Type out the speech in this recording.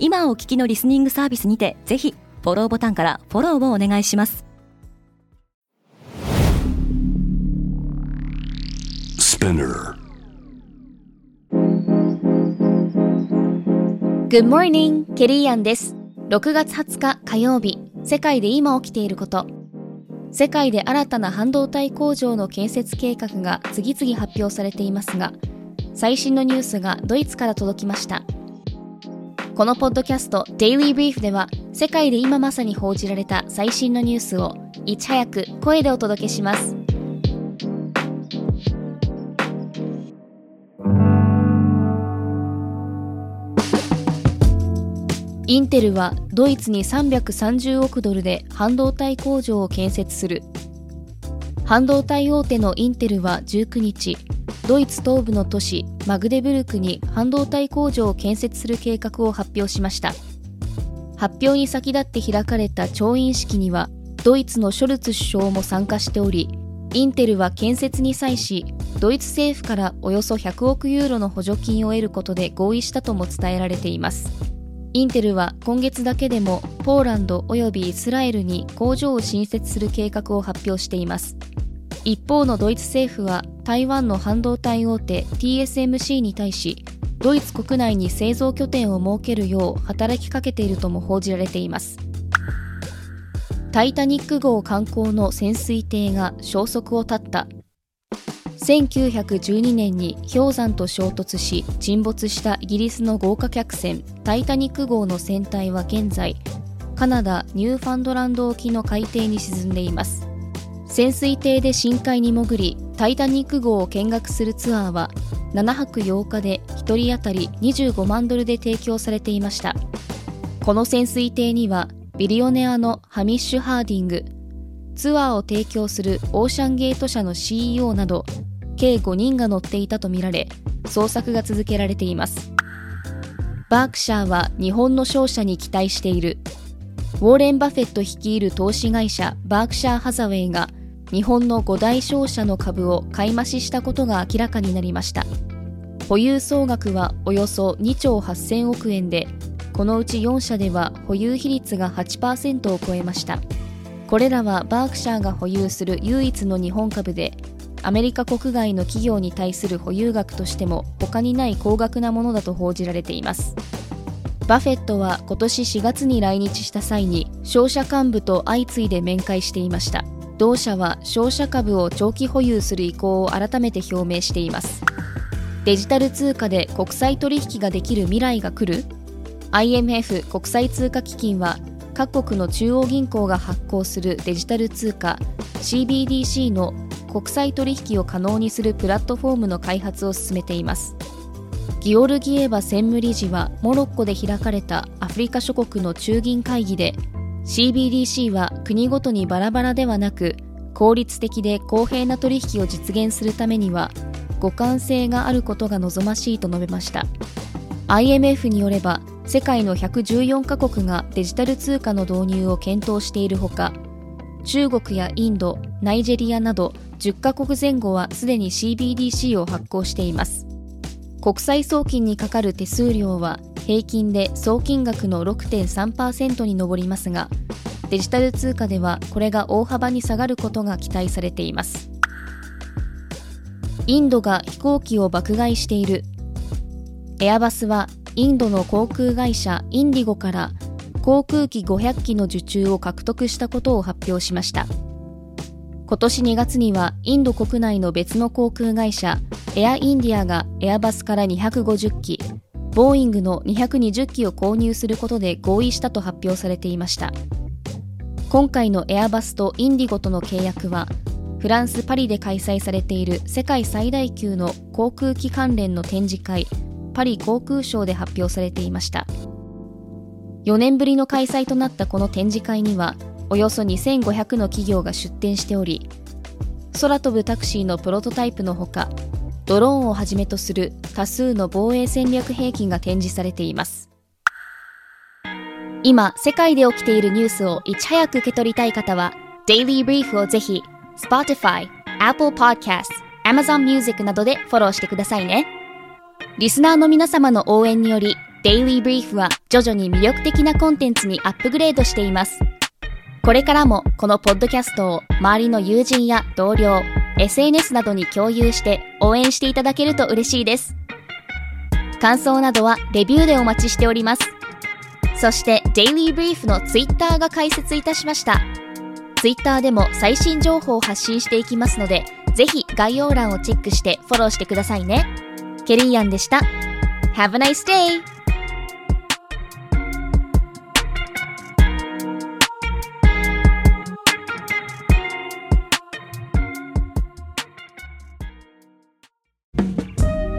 今お聞きのリスニングサービスにてぜひフォローボタンからフォローをお願いします。Good morning, ケリーアンです6月20日火曜日世界で今起きていること。世界で新たな半導体工場の建設計画が次々発表されていますが最新のニュースがドイツから届きましたこのポッドキャスト Daily Brief では世界で今まさに報じられた最新のニュースをいち早く声でお届けします。インテルはドイツに330億ドルで半導体工場を建設する。半導体大手のインテルは19日ドイツ東部の都市マグデブルクに半導体工場を建設する計画を発表しました。発表に先立って開かれた調印式にはドイツのショルツ首相も参加しておりインテルは建設に際しドイツ政府からおよそ100億ユーロの補助金を得ることで合意したとも伝えられています。インテルは今月だけでもポーランドおよびイスラエルに工場を新設する計画を発表しています。一方のドイツ政府は台湾の半導体大手 TSMC に対しドイツ国内に製造拠点を設けるよう働きかけているとも報じられています。タイタニック号観光の潜水艇が消息を絶った。1912年に氷山と衝突し沈没したイギリスの豪華客船タイタニック号の船体は現在カナダ・ニューファンドランド沖の海底に沈んでいます。潜水艇で深海に潜りタイタニック号を見学するツアーは7泊8日で1人当たり25万ドルで提供されていました。この潜水艇にはビリオネアのハミッシュ・ハーディングツアーを提供するオーシャンゲート社の CEO など計5人が乗っていたとみられ捜索が続けられています。バークシャーは日本の商社に期待している。ウォーレン・バフェット率いる投資会社バークシャー・ハザウェイが日本の5大商社の株を買い増ししたことが明らかになりました。保有総額はおよそ2兆8000億円でこのうち4社では保有比率が8%を超えました。これらはバークシャーが保有する唯一の日本株でアメリカ国外の企業に対する保有額としても他にない高額なものだと報じられています。バフェットは今年4月に来日した際に商社幹部と相次いで面会していました。同社は商社株を長期保有する意向を改めて表明しています。デジタル通貨で国際取引ができる未来が来る。IMF 国際通貨基金は各国の中央銀行が発行するデジタル通貨 CBDC の国際取引を可能にするプラットフォームの開発を進めています。ギオルギエバ専務理事はモロッコで開かれたアフリカ諸国の中銀会議で CBDC は国ごとにバラバラではなく効率的で公平な取引を実現するためには互換性があることが望ましいと述べました。IMF によれば世界の114カ国がデジタル通貨の導入を検討しているほか中国やインドナイジェリアなど10カ国前後はすでに CBDC を発行しています。国際送金にかかる手数料は平均で総金額の6.3%に上りますがデジタル通貨ではこれが大幅に下がることが期待されています。インドが飛行機を爆買いしている。エアバスはインドの航空会社インディゴから航空機500機の受注を獲得したことを発表しました。今年2月にはインド国内の別の航空会社エアインディアがエアバスから250機ボーイングの220機を購入することで合意したと発表されていました。今回のエアバスとインディゴとの契約はフランス・パリで開催されている世界最大級の航空機関連の展示会パリ航空ショーで発表されていました。4年ぶりの開催となったこの展示会にはおよそ2500の企業が出展しており空飛ぶタクシーのプロトタイプのほかドローンをはじめとする多数の防衛戦略兵器が展示されています。今世界で起きているニュースをいち早く受け取りたい方は Daily Brief をぜひ Spotify、Apple Podcast、Amazon Music などでフォローしてくださいね。リスナーの皆様の応援により Daily Brief は徐々に魅力的なコンテンツにアップグレードしています。これからもこのポッドキャストを周りの友人や同僚、SNS などに共有して応援していただけると嬉しいです。感想などはレビューでお待ちしております。そして Daily Brief の Twitter が開設いたしました。Twitter でも最新情報を発信していきますので、ぜひ概要欄をチェックしてフォローしてくださいね。ケリーアンでした。Have a nice day!